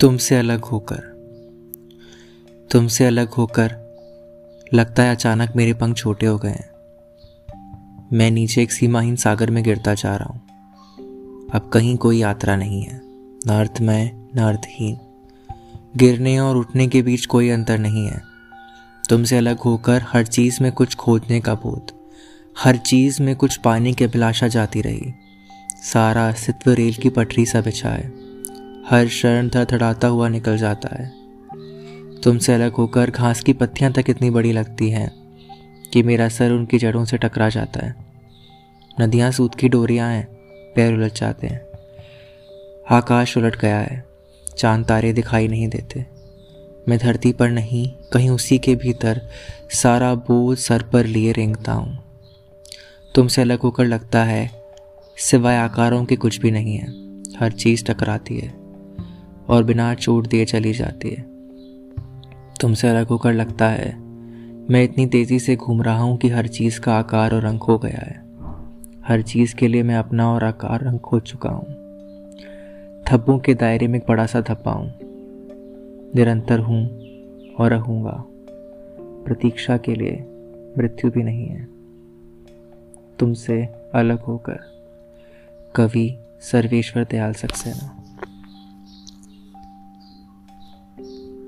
तुमसे अलग होकर, तुमसे अलग होकर लगता है अचानक मेरे पंख छोटे हो गए हैं। मैं नीचे एक सीमाहीन सागर में गिरता जा रहा हूँ। अब कहीं कोई यात्रा नहीं है, न अर्थमय, न अर्थहीन। गिरने और उठने के बीच कोई अंतर नहीं है। तुमसे अलग होकर हर चीज़ में कुछ खोजने का बोध, हर चीज़ में कुछ पाने की अभिलाषा जाती रही। सारा अस्तित्व रेल की पटरी सा बिछा है। हर शरण थड़थड़ाता हुआ निकल जाता है। तुमसे अलग होकर घास की पत्तियाँ तक इतनी बड़ी लगती हैं कि मेरा सर उनकी जड़ों से टकरा जाता है। नदियाँ सूत की डोरियाँ हैं, पैर उलट जाते हैं। आकाश उलट गया है, चाँद तारे दिखाई नहीं देते। मैं धरती पर नहीं, कहीं उसी के भीतर सारा बोझ सर पर लिए रेंगता हूँ। तुमसे अलग होकर लगता है, सिवाय आकारों के कुछ भी नहीं है, हर चीज़ टकराती है। और बिना चोट दिए चली जाती है। तुमसे अलग होकर लगता है, मैं इतनी तेज़ी से घूम रहा हूँ कि हर चीज़ का आकार और रंग हो गया है। हर चीज़ के लिए मैं अपना और आकार रंग खो चुका हूँ। धब्बों के दायरे में एक बड़ा सा धब्बा हूँ। निरंतर हूँ और रहूँगा। प्रतीक्षा के लिए मृत्यु भी नहीं है। तुमसे अलग होकर कवि सर्वेश्वर दयाल सक्सेना। Amén.